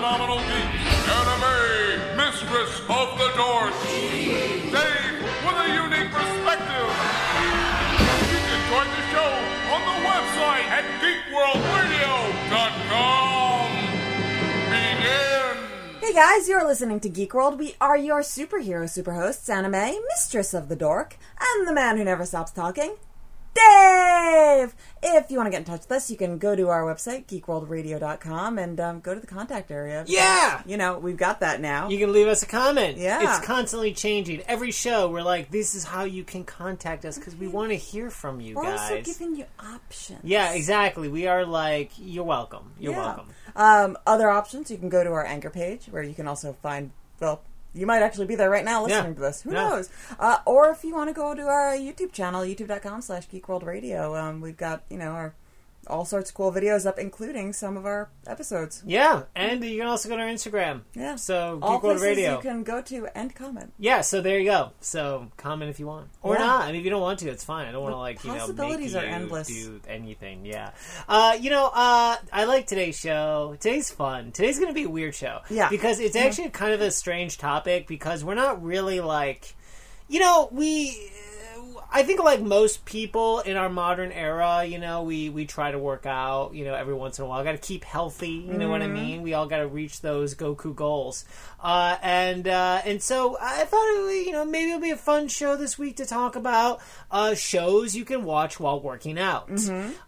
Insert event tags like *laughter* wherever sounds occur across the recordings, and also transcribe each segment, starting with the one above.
phenomenal anime mistress of the Dave with a unique perspective. You can join the show on the website at geekworldradio.com. Begin. Hey guys, you're listening to Geek World. We are your superhero superhosts, anime, mistress of the dork, and the man who never stops talking, Dave! If you want to get in touch with us, you can go to our website, geekworldradio.com, and um, go to the contact area. Yeah! You know, we've got that now. You can leave us a comment. Yeah. It's constantly changing. Every show, we're like, this is how you can contact us because we want to hear from you guys. We're guys. also giving you options. yeah, exactly. We are like, you're welcome. You're Yeah. welcome. Um, other options, you can go to our Anchor page, where you can also find, well, you might actually be there right now listening Yeah. to this. Who Yeah. knows? Uh, or if you want to go to our YouTube channel, youtube.com slash geekworldradio, um, we've got, you know, our all sorts of cool videos up, including some of our episodes. Yeah, and you can also go to our Instagram. Yeah. So, All World Radio. you can go to and comment. Yeah, so there you go. So comment if you want, or Yeah. not. I mean, if you don't want to, it's fine. I don't want to like you know possibilities are endless. do anything. Yeah, uh, you know, uh, I like today's show. Today's fun. Today's going to be a weird show. Yeah. because it's actually kind of a strange topic because we're not really like, you know, we. I think like most people in our modern era, you know, we we try to work out, you know, every once in a while. Got to keep healthy, you know what I mean? We all got to reach those Goku goals. Uh, and uh, and so I thought, it would, you know, maybe it'll be a fun show this week to talk about uh, shows you can watch while working out.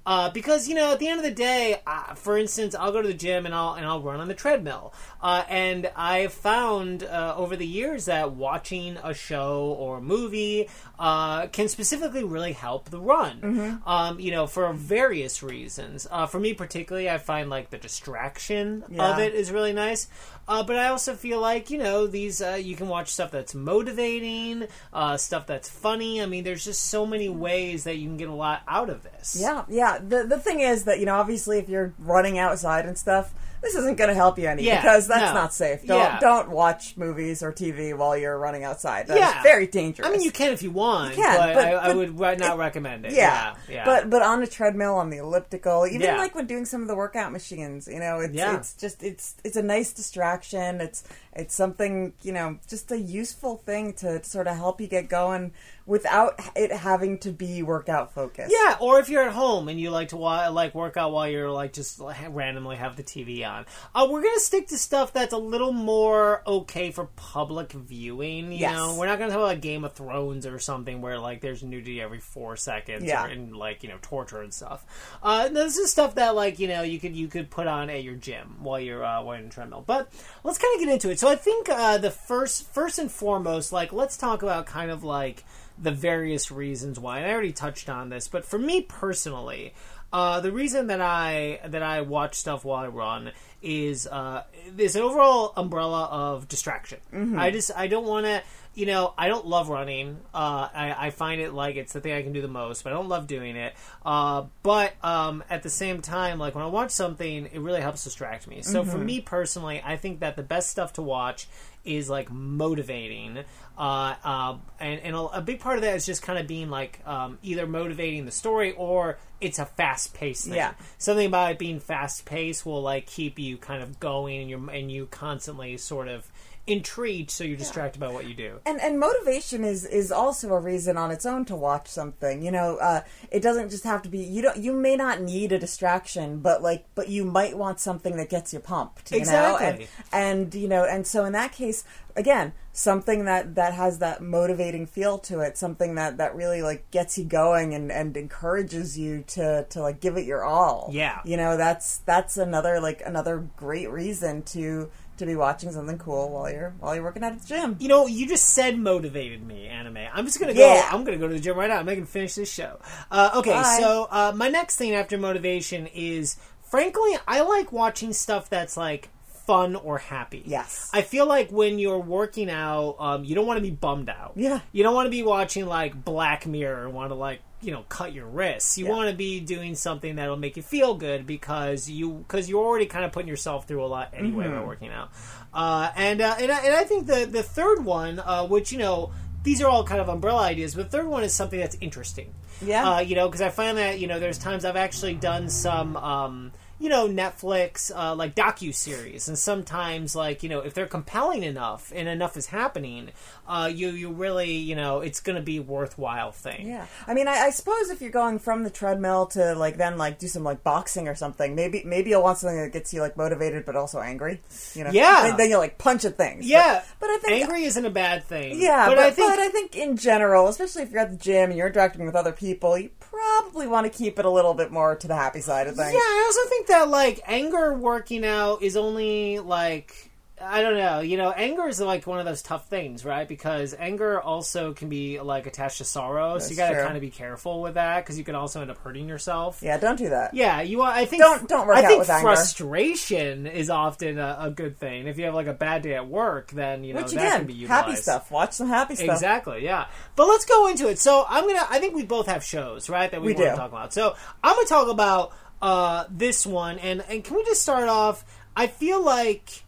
Uh, because you know, at the end of the day, uh, for instance, I'll go to the gym and I'll and I'll run on the treadmill. Uh, and I've found uh, over the years that watching a show or a movie uh, can specifically really help the run. Um, you know, for various reasons. Uh, for me, particularly, I find like the distraction of it is really nice. Uh, but I also feel like you know these uh, you can watch stuff that's motivating, uh, stuff that's funny. I mean, there's just so many ways that you can get a lot out of this. Yeah, yeah. The the thing is that you know, obviously, if you're running outside and stuff, this isn't going to help you any Yeah, because that's no. not safe. Don't Yeah. don't watch movies or TV while you're running outside. That's Yeah. very dangerous. I mean, you can if you want, You can, but, but- I, I would not recommend it. yeah. Yeah. But but on a treadmill, on the elliptical, even like when doing some of the workout machines, you know, it's it's just it's it's a nice distraction. It's it's something you know, just a useful thing to sort of help you get going without it having to be workout focused. Yeah, or if you're at home and you like to wa- like work out while you're like just randomly have the TV on, uh, we're gonna stick to stuff that's a little more okay for public viewing. You Yes. know, we're not gonna talk about Game of Thrones or something where like there's nudity every four seconds, Yeah. or, and like you know torture and stuff. Uh, this is stuff that like you know you could you could put on at your gym while you're uh, while you're in treadmill. But let's kind of get into it. So I think uh, the first first and foremost, like let's talk about kind of like the various reasons why. And I already touched on this, but for me personally, uh, the reason that I that I watch stuff while I run is uh, an overall umbrella of distraction. I just I don't want to. You know, I don't love running. Uh, I, I find it like it's the thing I can do the most, but I don't love doing it. Uh, but um, at the same time, like when I watch something, it really helps distract me. So for me personally, I think that the best stuff to watch is like motivating, uh, uh, and and a, a big part of that is just kind of being like um, either motivating the story or it's a fast paced thing. Yeah. Something about it being fast paced will like keep you kind of going and you and you constantly sort of intrigued, so you're distracted by what you do. and and motivation is is also a reason on its own to watch something you know uh it doesn't just have to be you don't you may not need a distraction but like but you might want something that gets you pumped you know Exactly. and, and you know and so in that case again something that that has that motivating feel to it something that that really like gets you going and and encourages you to to like give it your all Yeah. you know that's that's another like another great reason to to be watching something cool while you're while you're working out at the gym You know, you just said motivated me, anime. I'm just gonna go. Yeah. I'm gonna go to the gym right now. I'm gonna finish this show. Uh, okay, Bye. so uh, my next thing after motivation is, frankly, I like watching stuff that's like fun or happy. Yes. I feel like when you're working out, um, you don't want to be bummed out. Yeah. You don't want to be watching like Black Mirror and want to like you know cut your wrists. You Yeah. want to be doing something that'll make you feel good because you because you're already kind of putting yourself through a lot anyway Mm-hmm. by working out. Uh, and uh, and I, and I think the the third one, uh, which you know. These are all kind of umbrella ideas, but the third one is something that's interesting. Yeah. Uh, you know, because I find that you know there's times I've actually done some um, you know Netflix uh, like docu series, and sometimes like you know if they're compelling enough and enough is happening, uh, you you really you know it's going to be a worthwhile thing. Yeah, I mean, I, I suppose if you're going from the treadmill to like then like do some like boxing or something, maybe maybe you'll want something that gets you like motivated but also angry. You know, Yeah. Then, then you'll like punch at things. Yeah, but, but I think angry isn't a bad thing. Yeah, but, but, I think but I think in general, especially if you're at the gym and you're interacting with other people, you probably want to keep it a little bit more to the happy side of things. Yeah, I also think that like anger working out is only like I don't know, you know, anger is like one of those tough things, right? Because anger also can be like attached to sorrow, so you got to kind of be careful with that because you can also end up hurting yourself. Yeah, don't do that. Yeah, you. want- I think Don't- don't work I out think with anger. frustration is often a, a good thing. If you have like a bad day at work, then you know Which that can be utilized. happy stuff. Watch some happy stuff. Exactly, yeah. But let's go into it. So I'm gonna. I think we both have shows, right? That we, We want to talk about. So I'm gonna talk about uh, this one, and and can we just start off? I feel like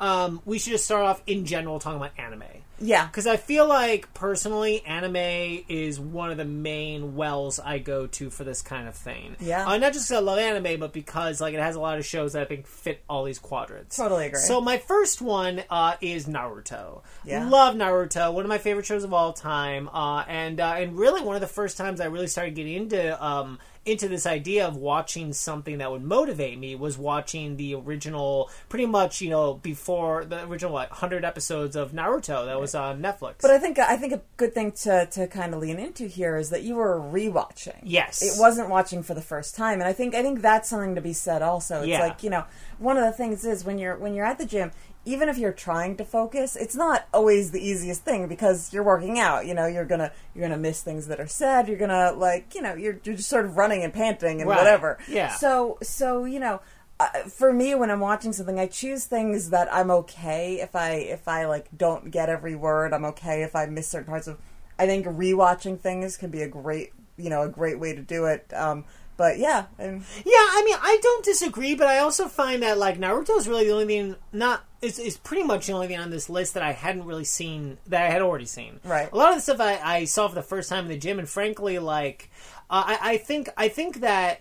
um, we should just start off in general talking about anime. Yeah, Because I feel like personally, anime is one of the main wells I go to for this kind of thing. Yeah. uh, not just 'cause I love anime, but because like it has a lot of shows that I think fit all these quadrants. Totally agree. So my first one uh, is Naruto. Yeah. love Naruto. One of my favorite shows of all time, uh, and uh, and really one of the first times I really started getting into um, into this idea of watching something that would motivate me was watching the original, pretty much you know before the original like hundred episodes of Naruto that was on Netflix. But I think I think a good thing to, to kind of lean into here is that you were rewatching. Yes. it wasn't watching for the first time, and I think I think that's something to be said. Also, it's Yeah. like you know one of the things is when you're when you're at the gym. Even if you're trying to focus, it's not always the easiest thing because you're working out. You know, you're gonna you're gonna miss things that are said. You're gonna like you know you're, you're just sort of running and panting and Right. whatever. Yeah. So so you know, uh, for me when I'm watching something, I choose things that I'm okay if I if I like don't get every word. I'm okay if I miss certain parts of. I think rewatching things can be a great you know a great way to do it. Um, but yeah, and Yeah, I mean, I don't disagree, but I also find that like Naruto is really the only thing not is is pretty much the only thing on this list that I hadn't really seen that I had already seen. Right. A lot of the stuff I, I saw for the first time in the gym, and frankly, like uh, I, I think I think that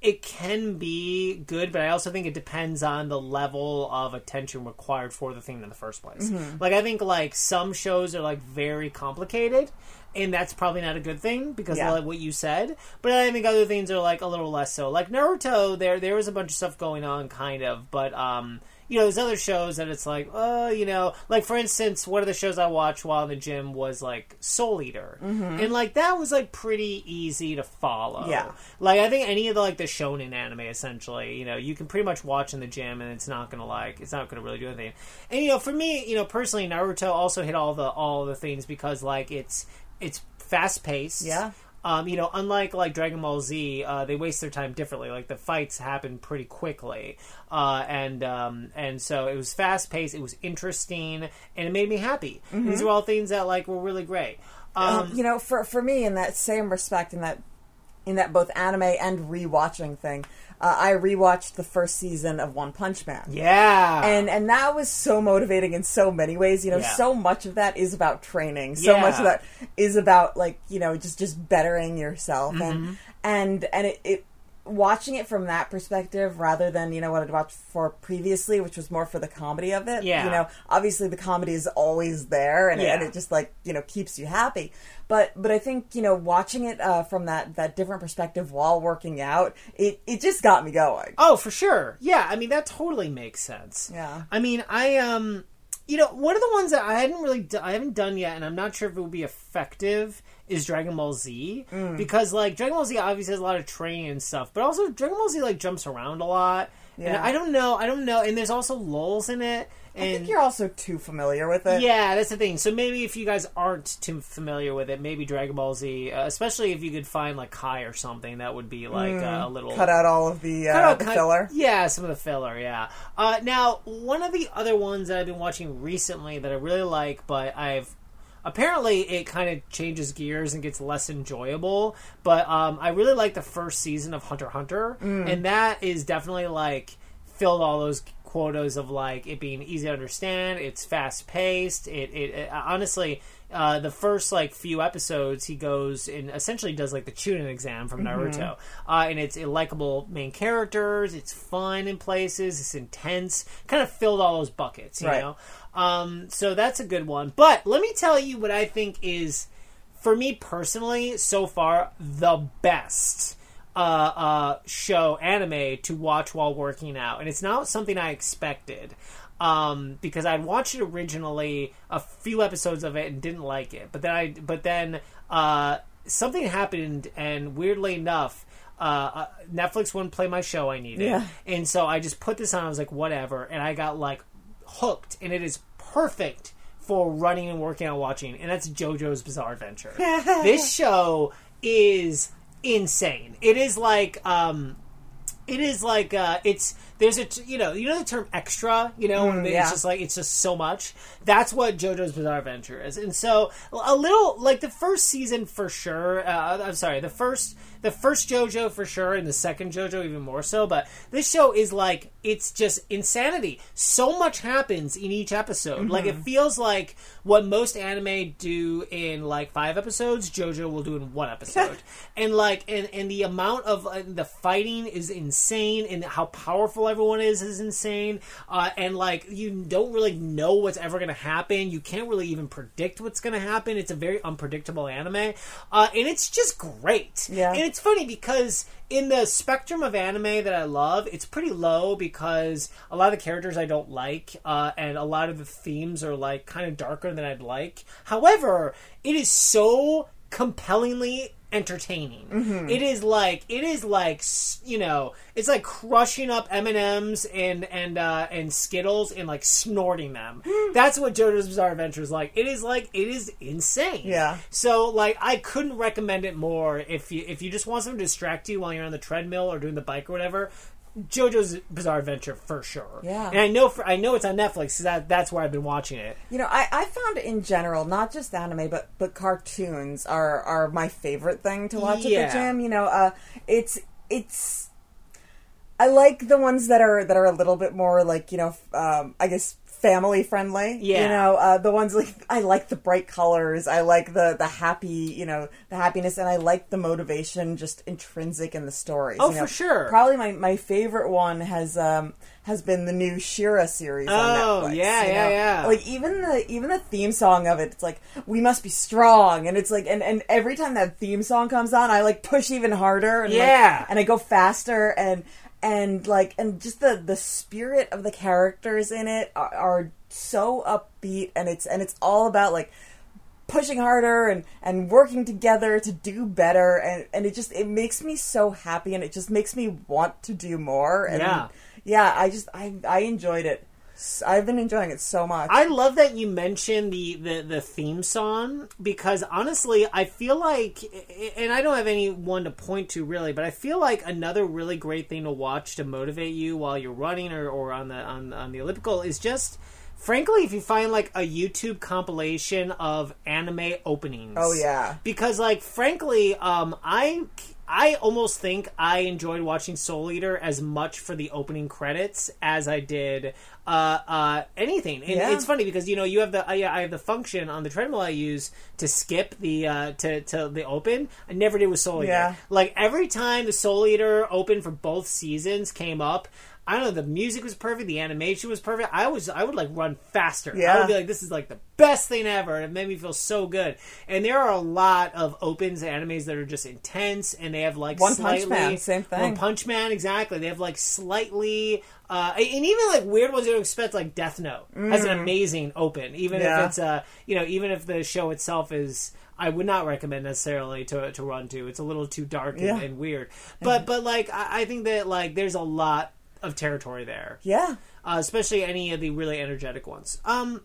it can be good, but I also think it depends on the level of attention required for the thing in the first place. Like I think like some shows are like very complicated, and that's probably not a good thing because Yeah. of like what you said. But I think other things are like a little less so. Like Naruto, there there was a bunch of stuff going on, kind of, but um. You know, there's other shows that it's like, oh, you know, like for instance, one of the shows I watched while in the gym was like Soul Eater, mm-hmm. and like that was like pretty easy to follow. Yeah. Like I think any of the like the shonen anime essentially, you know, you can pretty much watch in the gym and it's not gonna like it's not gonna really do anything. And you know, for me, you know, personally Naruto also hit all the all the things because like it's it's fast paced. Yeah. Um, you know, unlike like Dragon Ball Z, uh, they waste their time differently. Like the fights happen pretty quickly, uh, and um, and so it was fast paced. It was interesting, and it made me happy. These are all things that like were really great. Um, um, you know, for for me, in that same respect, in that in that both anime and rewatching thing, uh, I rewatched the first season of One Punch Man. yeah, and and that was so motivating in so many ways you know Yeah. so much of that is about training so Yeah. much of that is about like you know just just bettering yourself Mm-hmm. and and and it, it watching it from that perspective rather than you know what I'd watched for previously which was more for the comedy of it Yeah. you know obviously the comedy is always there and, it, and it just like you know keeps you happy but but I think you know watching it uh, from that that different perspective while working out it it just got me going Oh, for sure. Yeah, I mean that totally makes sense. Yeah. I mean, I um, you know, one of the ones that I hadn't really, I haven't done yet, and I'm not sure if it will be effective. Is Dragon Ball Z Mm. because like Dragon Ball Z obviously has a lot of training and stuff, but also Dragon Ball Z like jumps around a lot, and I don't know, I don't know, and there's also lulls in it, and I think you're also too familiar with it yeah, that's the thing. So maybe if you guys aren't too familiar with it, maybe Dragon Ball Z, uh, especially if you could find like Kai or something, that would be like uh, a little Mm. cut out all of the, uh, the cut- filler. Yeah, some of the filler. Yeah. Uh, now, one of the other ones that I've been watching recently that I really like, but I've apparently it kind of changes gears and gets less enjoyable. But um, I really like the first season of Hunter Hunter, Mm. and that is definitely like filled all those quotas of like it being easy to understand. It's fast paced. It, it, it honestly. Uh, the first like few episodes, he goes and essentially does like the Chunin exam from Naruto, uh, and it's likable main characters. It's fun in places. It's intense. Kind of filled all those buckets, you Right. know. Um, so that's a good one. But let me tell you what I think is, for me personally, so far the best uh, uh, show anime to watch while working out, and it's not something I expected. Um, because I'd watched it originally, a few episodes of it, and didn't like it. But then I, but then uh, something happened, and weirdly enough, uh, uh, Netflix wouldn't play my show I needed, Yeah. and so I just put this on. I was like, whatever, and I got like hooked, and it is perfect for running and working out, watching, and that's JoJo's Bizarre Adventure. *laughs* this show is insane. It is like um, it is like uh, it's there's a t- you know you know the term extra you know when it's yeah. just like it's just so much? That's what JoJo's Bizarre Adventure is. And so a little like the first season for sure uh, I'm sorry the first the first JoJo for sure and the second JoJo even more so but this show is like it's just insanity. So much happens in each episode. Like it feels like what most anime do in like five episodes JoJo will do in one episode. *laughs* And like and and the amount of uh, the fighting is insane and how powerful everyone is is insane. Uh, and like you don't really know what's ever going to happen. You can't really even predict what's going to happen. It's a very unpredictable anime. Uh, and it's just great. Yeah. and it's funny because in the spectrum of anime that I love, it's pretty low because a lot of the characters I don't like, uh, and a lot of the themes are like kind of darker than I'd like. However, it is so compellingly entertaining. It is like it is like you know it's like crushing up M and M's and and uh, and Skittles and like snorting them. That's what JoJo's Bizarre Adventure is like. It is like it is insane. Yeah. So like I couldn't recommend it more if you if you just want something to distract you while you're on the treadmill or doing the bike or whatever. JoJo's Bizarre Adventure for sure. Yeah. and I know for I know it's on Netflix. 'cause that that's where I've been watching it. You know, I, I found in general, not just anime, but but cartoons are are my favorite thing to watch Yeah. at the gym. You know, uh, it's it's. I like the ones that are that are a little bit more like you know, um, I guess family friendly. Yeah. You know, uh, the ones like I like the bright colors. I like the the happy, you know, the happiness, and I like the motivation just intrinsic in the stories. Oh, you know. for sure. Probably my my favorite one has um has been the new She-Ra series on Oh, Netflix. yeah, you yeah, know? yeah. Like even the even the theme song of it, it's like we must be strong, and it's like and, and every time that theme song comes on, I like push even harder, and like- Yeah. and I go faster, and and like and just the the spirit of the characters in it are, are so upbeat, and it's and it's all about like pushing harder and and working together to do better and and it just it makes me so happy and it just makes me want to do more and Yeah. yeah i just i i enjoyed it i've been enjoying it so much I love that you mentioned the, the, the theme song because honestly, I feel like, and I don't have anyone to point to really, but I feel like another really great thing to watch to motivate you while you're running or, or on the on, on the elliptical is just. Frankly, if you find like a YouTube compilation of anime openings, Oh, yeah. because like frankly, um, I I almost think I enjoyed watching Soul Eater as much for the opening credits as I did uh, uh, anything. And Yeah. it's funny because you know you have the uh, yeah, I have the function on the treadmill I use to skip the uh, to to the open. I never did with Soul Eater. Yeah. Like every time the Soul Eater open for both seasons came up. I don't know. The music was perfect. The animation was perfect. I was, I would like run faster. Yeah. I would be like, "This is like the best thing ever." And it made me feel so good. And there are a lot of opens animes that are just intense, and they have like One Punch Man, same thing. One Punch Man, exactly. They have like slightly, uh, and even like weird ones you don't expect, like Death Note has an amazing open. Even Mm. Yeah. if it's uh, you know, even if the show itself is. I would not recommend necessarily to to run to. It's a little too dark and, Yeah. and weird. But but like I, I think that like there's a lot of territory there yeah uh, especially any of the really energetic ones. Um,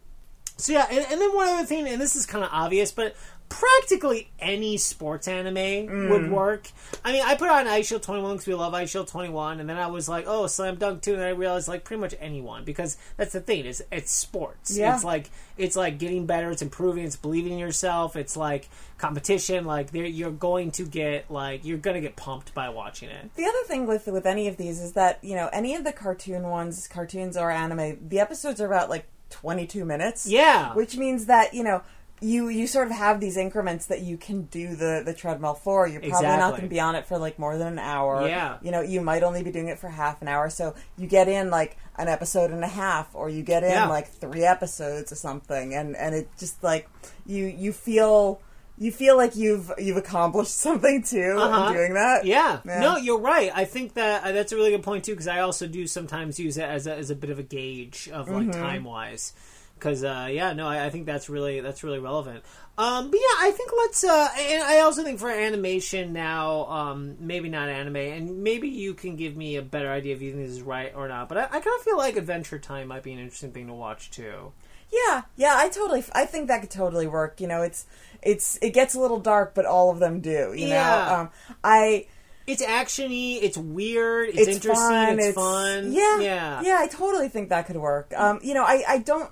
so yeah, and, and then one other thing, and this is kind of obvious, but practically any sports anime Mm. would work. I mean, I put on Eyeshield 21 because we love Eyeshield 21, and then I was like, oh, Slam Dunk 2, and then I realized, like, pretty much anyone, because that's the thing, is it's sports. Yeah. It's like, it's like getting better, it's improving, it's believing in yourself, it's like competition, like, you're going to get, like, you're going to get pumped by watching it. The other thing with with any of these is that you know any of the cartoon ones, cartoons or anime, the episodes are about like twenty two minutes. Yeah. which means that you know you you sort of have these increments that you can do the the treadmill for. You're probably not going to be on it for like more than an hour. Yeah. you know you might only be doing it for half an hour. So you get in like an episode and a half, or you get in Yeah. like three episodes or something, and and it just like you you feel. You feel like you've you've accomplished something too Uh-huh. in doing that. Yeah. Yeah. No, you're right. I think that uh, that's a really good point too because I also do sometimes use it as a, as a bit of a gauge of like Mm-hmm. time wise. Because uh, yeah, no, I, I think that's really that's really relevant. Um, but yeah, I think let's. Uh, and I also think for animation now, um, maybe not anime, and maybe you can give me a better idea if you think this is right or not. But I, I kind of feel like Adventure Time might be an interesting thing to watch too. Yeah, yeah, I totally, I think that could totally work. You know, it's, it's, it gets a little dark, but all of them do. You Yeah. know, um, I, It's actiony. It's weird. It's, it's interesting. fun. It's, fun. Yeah, Yeah. yeah. I totally think that could work. Um, you know, I, I don't,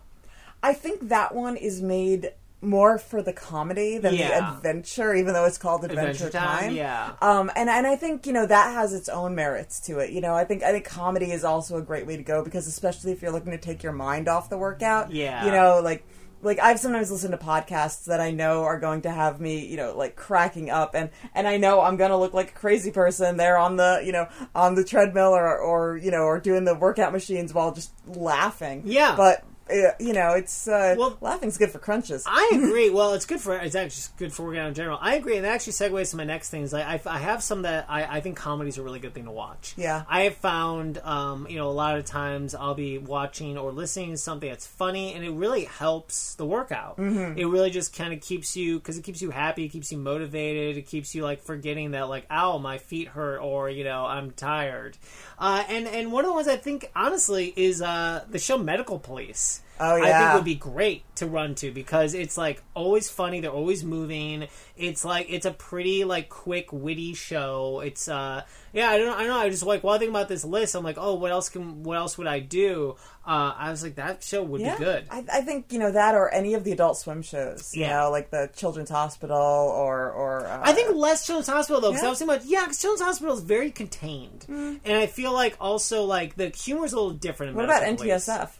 I think that one is made more for the comedy than the adventure, even though it's called Adventure, Adventure Time, yeah. Um, and and I think you know that has its own merits to it. You know, I think I think comedy is also a great way to go because especially if you're looking to take your mind off the workout. Yeah. You know, like like I've sometimes listened to podcasts that I know are going to have me, you know, like cracking up, and and I know I'm going to look like a crazy person there on the, you know, on the treadmill or or you know, or doing the workout machines while just laughing. Yeah. But uh, you know, it's uh, Well- laughing's good for crunches. I *laughs* agree. Well, it's good for it's actually good for working out in general. I agree, and that actually segues to my next things. I, I, I have some that I, I think comedy is a really good thing to watch. Yeah. I have found, um, you know, a lot of times I'll be watching or listening to something that's funny, and it really helps the workout. Mm-hmm. It really just kind of keeps you because it keeps you happy, it keeps you motivated, it keeps you like forgetting that like, ow, my feet hurt, or you know, I'm tired. Uh, and and one of the ones I think honestly is uh, the show Medical Police. Oh, I think yeah. would be great to run to because it's like always funny. They're always moving. It's like it's a pretty like quick, witty show. It's uh yeah. I don't know. I don't know. I just like while I think about this list, I'm like, oh, what else can what else would I do? Uh, I was like, that show would yeah, be good. I, I think you know that or any of the Adult Swim shows. You Yeah. know, like the Children's Hospital or or uh, I think less Children's Hospital though, because Yeah. I was thinking about yeah, because Children's Hospital is very contained, and I feel like also like the humor is a little different. In What about NTSF? Police.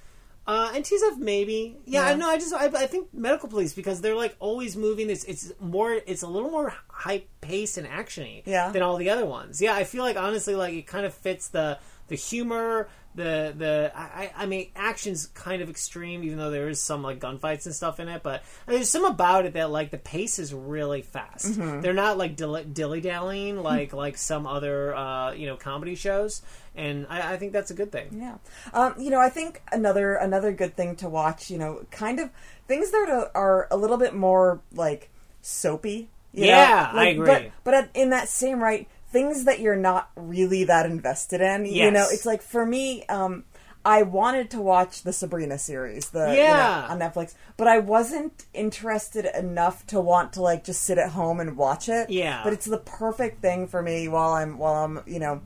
Uh, NTSF maybe. Yeah, Yeah. I know. I just I, I think medical police because they're like always moving. It's it's more. It's a little more high paced and actiony. Yeah. Than all the other ones. Yeah, I feel like honestly, like it kind of fits the the humor. The the I, I mean action's kind of extreme even though there is some like gunfights and stuff in it but there's some about it that like the pace is really fast Mm-hmm. they're not like dilly dallying like like some other uh you know comedy shows and I, I think that's a good thing Yeah, um, you know, I think another another good thing to watch, you know, kind of things that are, are a little bit more like soapy. you know? Yeah, I Like, agree. But but at, in that same right, things that you're not really that invested in. You know, it's like for me, um, I wanted to watch the Sabrina series, the you know, Yeah. on Netflix, but I wasn't interested enough to want to like just sit at home and watch it. Yeah. but it's the perfect thing for me while I'm while I'm you know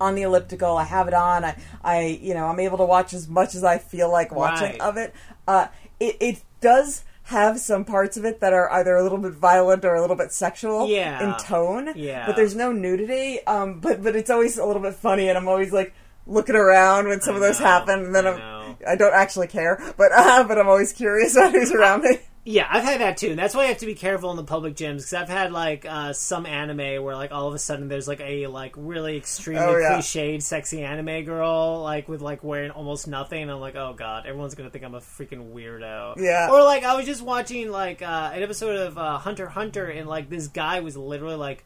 on the elliptical. I have it on. I, I, you know, I'm able to watch as much as I feel like watching Right. of it. Uh, it, it does have some parts of it that are either a little bit violent or a little bit sexual Yeah. in tone. Yeah. But there's no nudity. Um, but but it's always a little bit funny, and I'm always like looking around when some I of those know. happen, and then I I'm. I don't actually care, but uh, *laughs* but I'm always curious about who's *laughs* around me. Yeah, I've had that too. And that's why you have to be careful in the public gyms because I've had like uh, some anime where like all of a sudden there's like a like really extremely Oh, yeah. cliched sexy anime girl like with like wearing almost nothing. And I'm like, oh god, everyone's gonna think I'm a freaking weirdo. Yeah. Or like I was just watching like uh, an episode of uh, Hunter Hunter and like this guy was literally like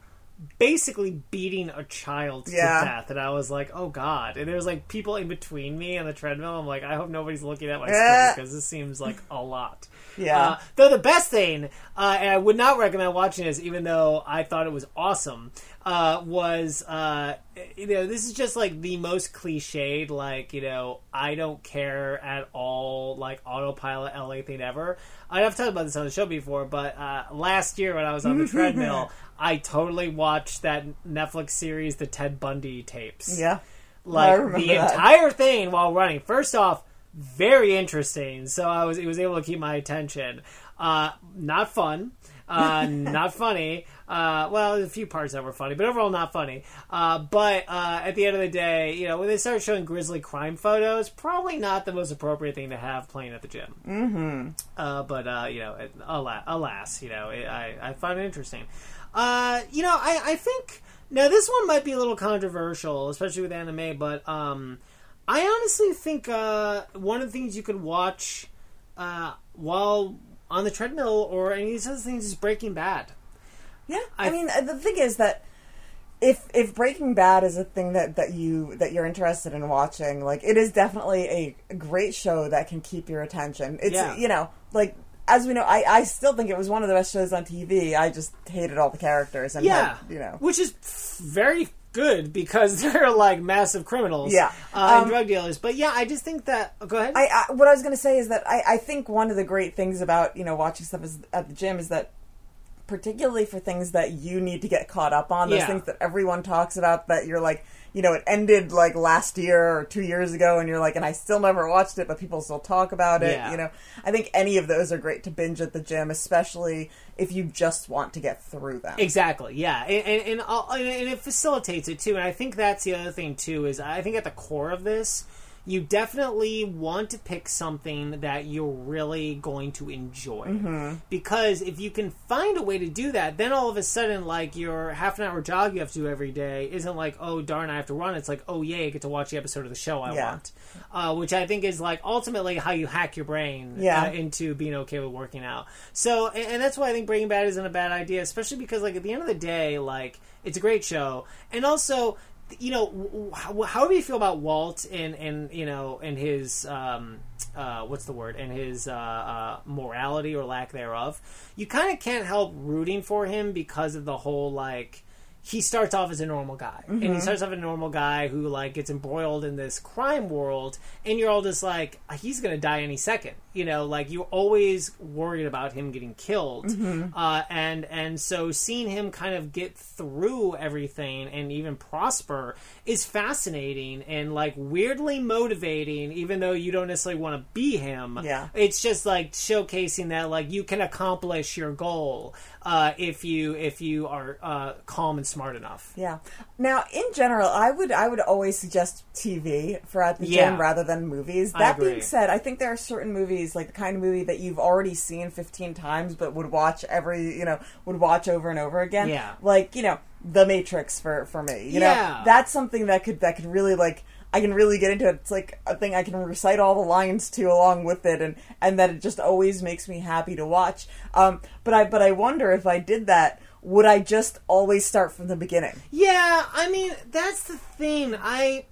basically beating a child Yeah. to death and I was like oh god and there's like people in between me on the treadmill I'm like I hope nobody's looking at my Yeah. screen because this seems like a lot Yeah. uh, though the best thing, uh, and I would not recommend watching this, even though I thought it was awesome, uh, was uh, you know, this is just like the most cliched, like, you know, I don't care at all, like, autopilot LA thing ever. I've talked about this on the show before, but uh, last year when I was on the treadmill, I totally watched that Netflix series, The Ted Bundy tapes. Yeah. Like, the that. entire thing while running. First off, very interesting. So I was, it was able to keep my attention. Uh, not fun. Uh, *laughs* not funny. Uh, well, a few parts that were funny, but overall not funny. Uh, but uh, at the end of the day, you know, when they start showing grisly crime photos, probably not the most appropriate thing to have playing at the gym. Mm-hmm. Uh, but uh, you know, it, alas, alas, you know, it, I I find it interesting. Uh, you know, I I think now this one might be a little controversial, especially with anime, but um, I honestly think uh, one of the things you could watch uh, while on the treadmill or any of these other things is Breaking Bad. Yeah, I, I- mean, uh, the thing is that if if Breaking Bad is a thing that that you that you're interested in watching, like it is definitely a great show that can keep your attention. It's Yeah. you know like. As we know, I, I still think it was one of the best shows on TV. I just hated all the characters and Yeah, had, you know which is very good because *laughs* they're like massive criminals, Yeah. uh, and Um, drug dealers. But yeah, I just think that. oh, go ahead. I, I what I was going to say is that I, I think one of the great things about you know watching stuff is, at the gym is that particularly for things that you need to get caught up on, those Yeah. things that everyone talks about that you're like, you know, it ended like last year or two years ago, and you're like, and I still never watched it, but people still talk about it. Yeah. You know, I think any of those are great to binge at the gym, especially if you just want to get through them. Exactly. Yeah, and and and, and and it facilitates it too. And I think that's the other thing too is I think at the core of this, you definitely want to pick something that you're really going to enjoy. Mm-hmm. Because if you can find a way to do that, then all of a sudden, like your half an hour jog you have to do every day isn't like, oh darn, I have to run. It's like, oh yay, I get to watch the episode of the show I Yeah. want. Uh, which I think is like ultimately how you hack your brain Yeah. uh, into being okay with working out. So, and, and that's why I think Breaking Bad isn't a bad idea, especially because like at the end of the day, like it's a great show, and also. You know, however you feel about Walt and and you know and his um, uh, what's the word? And his uh, uh, morality or lack thereof, you kind of can't help rooting for him because of the whole like he starts off as a normal guy. And he starts off as a normal guy who like gets embroiled in this crime world and you're all just like he's gonna die any second. You know like you're always worried about him getting killed. Uh, and and so seeing him kind of get through everything and even prosper is fascinating and like weirdly motivating even though you don't necessarily want to be him. Yeah. it's just like showcasing that like you can accomplish your goal uh, if you if you are uh, calm and smart enough. Yeah. Now, in general, I would I would always suggest TV for at the Yeah. gym rather than movies. That being said, I think there are certain movies, like the kind of movie that you've already seen fifteen times, but would watch every you know would watch over and over again. Yeah. Like you know, The Matrix for for me. You Yeah. know, that's something that could that could really like. I can really get into it. It's like a thing I can recite all the lines to along with it, and and that it just always makes me happy to watch. Um, but I but I wonder if I did that, would I just always start from the beginning? Yeah, I mean that's the thing. I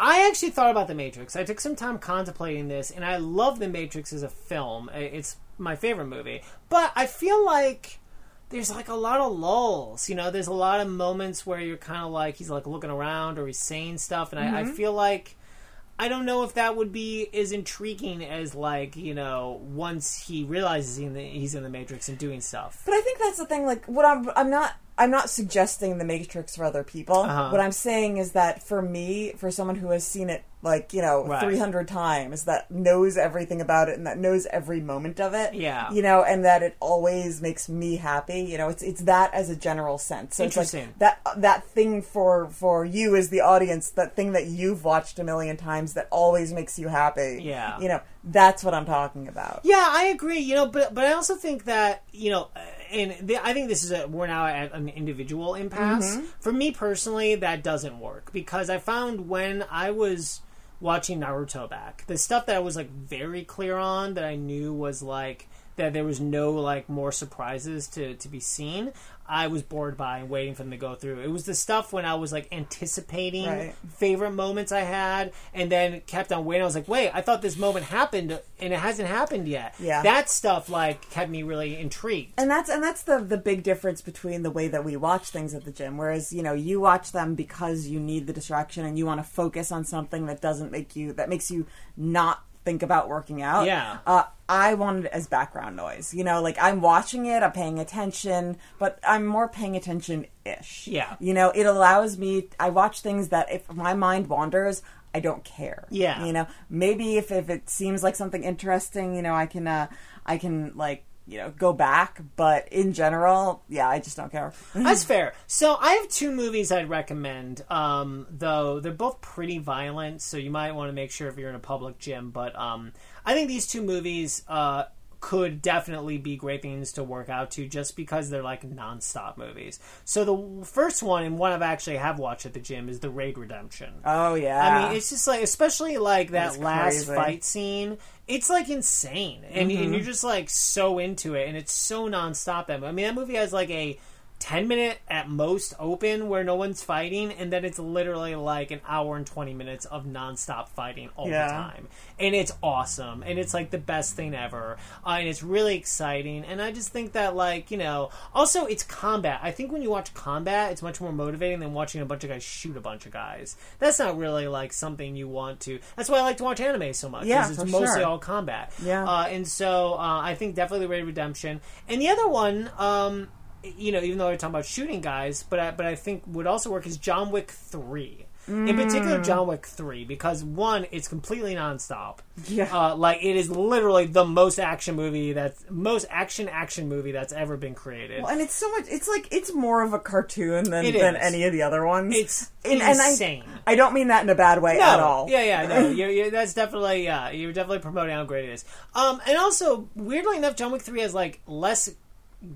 I actually thought about the Matrix. I took some time contemplating this, and I love the Matrix as a film. It's my favorite movie, but I feel like there's like a lot of lulls. You know, there's a lot of moments where you're kind of like he's like looking around or he's saying stuff, and I, I mm-hmm. feel like. I don't know if that would be as intriguing as like you know once he realizes he in the, he's in the Matrix and doing stuff. But I think that's the thing. Like, what I'm, I'm not, I'm not suggesting the Matrix for other people. Uh-huh. What I'm saying is that for me, for someone who has seen it, like you know, Right. 300 times, that knows everything about it and that knows every moment of it. Yeah. You know, and that it always makes me happy. You know, it's it's that as a general sense. So it's like Interesting. that that thing for for you as the audience, that thing that you've watched a million times that always makes you happy. Yeah. You know, that's what I'm talking about. Yeah, I agree. You know, but but I also think that you know, uh, and the, I think this is a we're now at an individual impasse. Mm-hmm. For me personally, that doesn't work because I found when I was watching Naruto back, the stuff that I was like very clear on that I knew was like that there was no like more surprises to to be seen. I was bored by and waiting for them to go through. It was the stuff when I was like anticipating Right. favorite moments I had, and then kept on waiting. I was like, wait, I thought this moment happened, and it hasn't happened yet. Yeah. that stuff like kept me really intrigued. and that's and that's the the big difference between the way that we watch things at the gym whereas you know you watch them because you need the distraction and you want to focus on something that doesn't make you that makes you not think about working out Yeah. uh, i want it as background noise you know like i'm watching it i'm paying attention but i'm more paying attention ish Yeah. you know it allows me i watch things that if my mind wanders I don't care. Yeah. You know, maybe if, if it seems like something interesting, you know, I can, uh, I can like, you know, go back. But in general, yeah, I just don't care. *laughs* That's fair. So I have two movies I'd recommend. Um, though they're both pretty violent, so you might want to make sure if you're in a public gym. But um, I think these two movies uh, could definitely be great things to work out to, just because they're like nonstop movies. So the first one, and one I've actually have watched at the gym, is The Raid Redemption. Oh yeah. I mean, it's just like, especially like that last fight scene. It's like insane, and, Mm-hmm. and you're just like so into it, and it's so nonstop. That I mean, that movie has like a ten minute at most open where no one's fighting, and then it's literally like an hour and twenty minutes of nonstop fighting all Yeah. the time, and it's awesome, and it's like the best thing ever, uh, and it's really exciting, and I just think that like you know, also it's combat. I think when you watch combat, it's much more motivating than watching a bunch of guys shoot a bunch of guys. That's not really like something you want to. That's why I like to watch anime so much. Yeah, it's mostly sure. all combat. Yeah. uh, and so uh, I think definitely Raid Redemption, and the other one. Um, you know, even though we're talking about shooting guys, but I, but I think would also work is John Wick three. In particular, Mm. John Wick three, because one, it's completely nonstop. Yeah. uh, like it is literally the most action movie that's most action action movie that's ever been created. Well, and it's so much. It's like it's more of a cartoon than than any of the other ones. It's And- and I- insane. I, don't mean that in a bad way no, at all. Yeah, yeah, no. *laughs* You're, you're, that's definitely yeah. You're definitely promoting how great it is. Um, and also weirdly enough, John Wick three has like less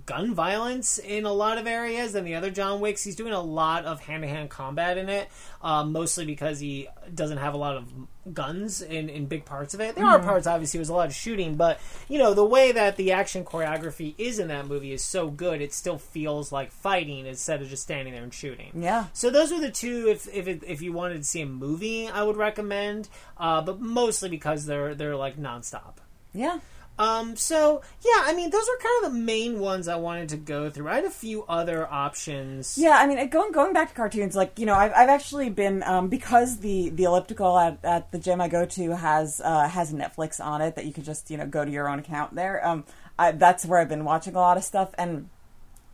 gun violence in a lot of areas than the other John Wicks. He's doing a lot of hand to hand combat in it, um, mostly because he doesn't have a lot of guns in, in big parts of it. There are parts, obviously, with a lot of shooting, but you know the way that the action choreography is in that movie is so good. It still feels like fighting instead of just standing there and shooting. Yeah. So those are the two. If if it, if you wanted to see a movie, I would recommend. Uh, but mostly because they're they're like nonstop. Yeah. Um, so yeah, I mean, those are kind of the main ones I wanted to go through. I had a few other options. Yeah, I mean, going going back to cartoons, like you know, I've, I've actually been um, because the the elliptical at, at the gym I go to has uh, has Netflix on it that you can just you know go to your own account there. Um, I, that's where I've been watching a lot of stuff, and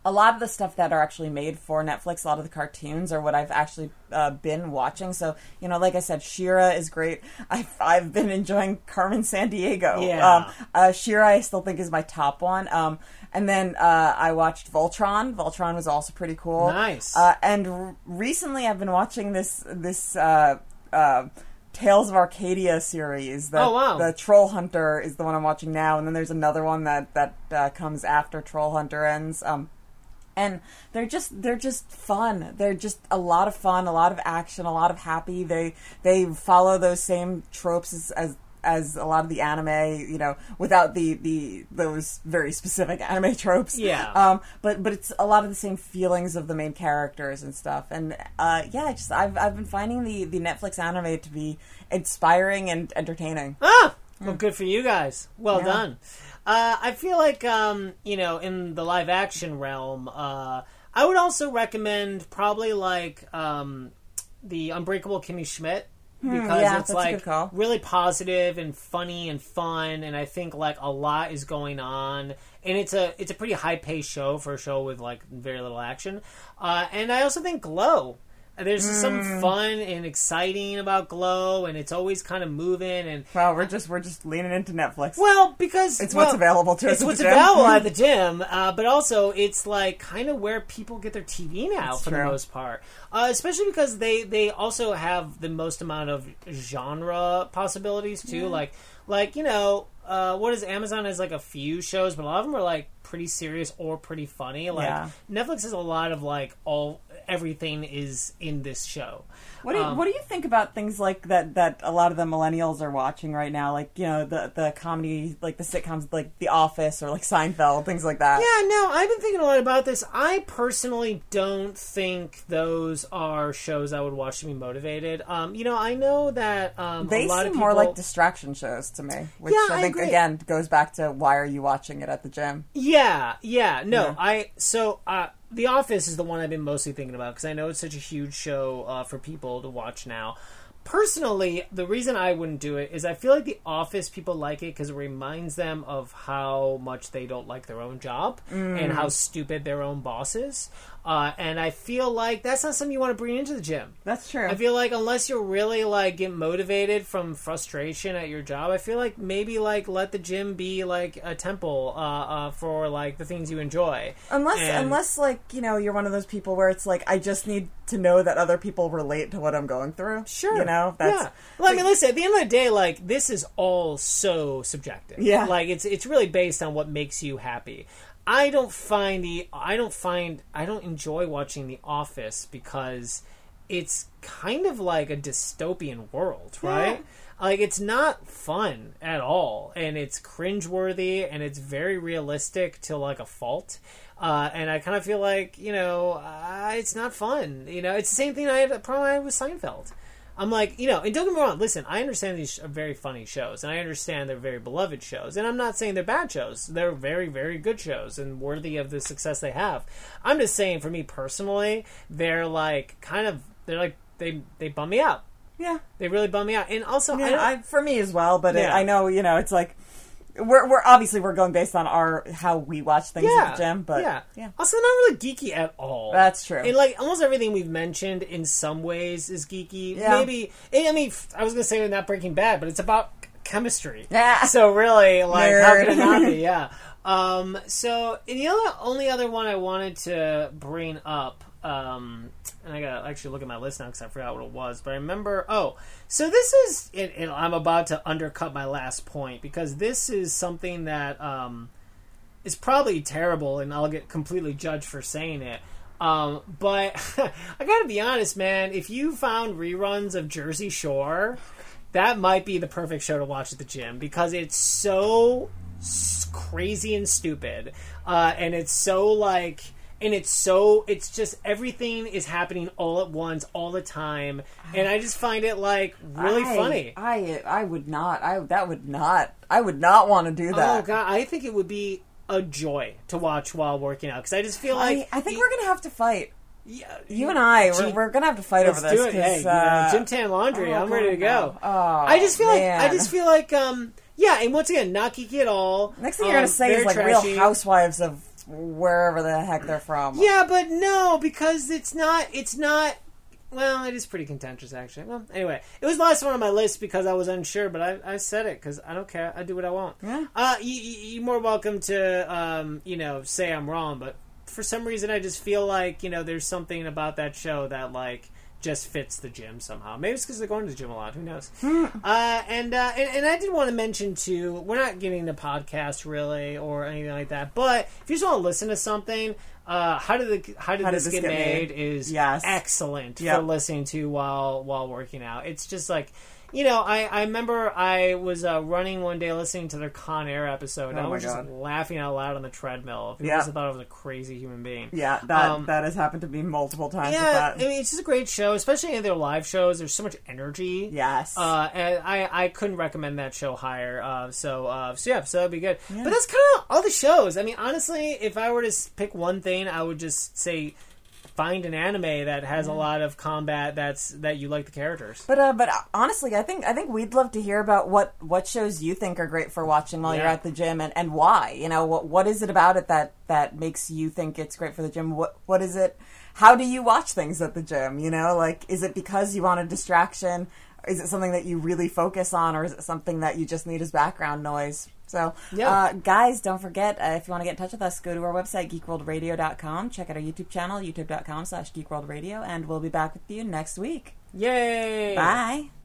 a lot of the stuff that are actually made for Netflix, a lot of the cartoons are what I've actually uh, been watching. So you know, like I said, She-Ra is great. *laughs* I've I've been enjoying Carmen Sandiego. Yeah. Um, uh, She-Ra, I still think is my top one. Um, and then uh, I watched Voltron. Voltron was also pretty cool. Nice. Uh, and r- recently, I've been watching this this uh, uh, Tales of Arcadia series. The, Oh, wow. The Troll Hunter is the one I'm watching now, and then there's another one that that uh, comes after Troll Hunter ends. Um, and they're just they're just fun. They're just a lot of fun, a lot of action, a lot of happy. They they follow those same tropes as. as as a lot of the anime, you know, without the, the those very specific *laughs* anime tropes. Yeah. Um, but but it's a lot of the same feelings of the main characters and stuff. And uh, yeah, just I've I've been finding the the Netflix anime to be inspiring and entertaining. Ah, well, good for you guys. Well Yeah. done. Uh, I feel like um, you know, in the live action realm, uh, I would also recommend probably like um, the Unbreakable Kimmy Schmidt because Hmm, yeah, it's like really positive and funny and fun, and I think like a lot is going on, and it's a it's a pretty high paced show for a show with like very little action, uh, and I also think Glow. There's Hmm. some fun and exciting about Glow, and it's always kind of moving and Wow, we're just we're just leaning into Netflix. well, because It's well, what's available to us It's at what's the gym. available at *laughs* the gym, uh, but also it's like kind of where people get their TV now That's for the most part. Uh, especially because they they also have the most amount of genre possibilities too. Like like you know. Uh, what is Amazon has like a few shows, but a lot of them are like pretty serious or pretty funny. Like Yeah. Netflix has a lot of like all everything is in this show. What do you, Um, what do you think about things like that that a lot of the millennials are watching right now? Like you know the the comedy, like the sitcoms, like The Office or like Seinfeld, things like that. Yeah, no, I've been thinking a lot about this. I personally don't think those are shows I would watch to be motivated. Um, you know, I know that um, They a lot seem of people, more like distraction shows to me, which Yeah, I I think agree. again goes back to why are you watching it at the gym? Yeah, yeah, no, Yeah. I so uh, The Office is the one I've been mostly thinking about because I know it's such a huge show uh, for people to watch now. Personally, the reason I wouldn't do it is I feel like The Office people like it because it reminds them of how much they don't like their own job and how stupid their own boss is. Uh, and I feel like that's not something you want to bring into the gym. That's true. I feel like unless you're really like get motivated from frustration at your job, I feel like maybe like let the gym be like a temple uh, uh, for like the things you enjoy. Unless, And- unless, like you know, you're one of those people where it's like, I just need to know that other people relate to what I'm going through. Sure, you know, that's yeah. Well, I mean, listen. At the end of the day, like this is all so subjective. Yeah. like it's it's really based on what makes you happy. I don't find the I don't find I don't enjoy watching The Office because it's kind of like a dystopian world, right? Like it's not fun at all, and it's cringeworthy, and it's very realistic to like a fault. Uh, and I kind of feel like you know uh, it's not fun. You know, it's the same thing I had a problem I had with Seinfeld. I'm like, you know, and don't get me wrong. Listen, I understand these are very funny shows, and I understand they're very beloved shows, and I'm not saying they're bad shows. They're very, very good shows and worthy of the success they have. I'm just saying, for me personally, they're like kind of they're like they they bum me out. yeah. They really bum me out, and also I Yeah, don't, I, for me as well, but it, I know you know it's like we're we're obviously we're going based on our how we watch things yeah, at the gym, but yeah, yeah. Also, not really geeky at all. That's true. And like almost everything we've mentioned in some ways is geeky. Yeah. Maybe I mean I was gonna say not Breaking Bad, but it's about chemistry. *laughs* Yeah. So really, like, how could it not be? *laughs* Yeah. Um. So and the other only other one I wanted to bring up. Um, and I gotta actually look at my list now because I forgot what it was. But I remember. Oh, so this is. And, and I'm about to undercut my last point because this is something that um, is probably terrible, and I'll get completely judged for saying it. Um, but *laughs* I gotta be honest, man. If you found reruns of Jersey Shore, that might be the perfect show to watch at the gym because it's so crazy and stupid, uh, and it's so like, and it's so it's just everything is happening all at once, all the time, and I just find it like really I- funny. I I would not. I that would not. I would not want to do that. Oh god, I think it would be a joy to watch while working out because I just feel like I, I think we're gonna have to fight. yeah, You and I, we're, we're gonna have to fight over this. do it. Hey, you know, uh, Gym Tan Laundry. oh, I'm ready to go. Oh, I just feel like I just feel like um yeah, and once again, not geeky at all. Next thing you're Um, gonna say is like trashy. Real Housewives of wherever the heck they're from. Yeah, but no, because it's not. It's not. Well, it is pretty contentious, actually. Well, anyway, it was the last one on my list because I was unsure, but I, I said it because I don't care. I do what I want. Yeah. Uh, you, you're more welcome to, um, you know, say I'm wrong, but for some reason, I just feel like you know, there's something about that show that like just fits the gym somehow. Maybe it's because they're going to the gym a lot. Who knows? uh, and, uh, and and I did want to mention too. We're not getting the podcast really or anything like that. But if you just want to listen to something, uh, how did the how did, How Did this, This get, Get made? Made? Is Yes. excellent Yep. for listening to while while working out. It's just like. You know, I, I remember I was uh, running one day listening to their Con Air episode. and Oh I was just laughing out loud on the treadmill. People Yeah. must thought I was a crazy human being. Yeah, that Um, that has happened to me multiple times. Yeah, I mean, it's just a great show, especially in their live shows. There's so much energy. yes. Uh, and I, I couldn't recommend that show higher. Uh, so, uh, so yeah, so that'd be good. Yeah. But that's kind of all the shows. I mean, honestly, if I were to pick one thing, I would just say find an anime that has a lot of combat that's that you like the characters. But uh, but uh, honestly, I think I think we'd love to hear about what what shows you think are great for watching while you're at the gym, and, and why. You know, what what is it about it that that makes you think it's great for the gym? What what is it? How do you watch things at the gym? You know, like is it because you want a distraction? Is it something that you really focus on, or is it something that you just need as background noise? So, Yeah. uh, guys, don't forget, uh, if you want to get in touch with us, go to our website, geekworldradio.com. Check out our YouTube channel, youtube.com slash geekworldradio, and we'll be back with you next week. Yay! Bye.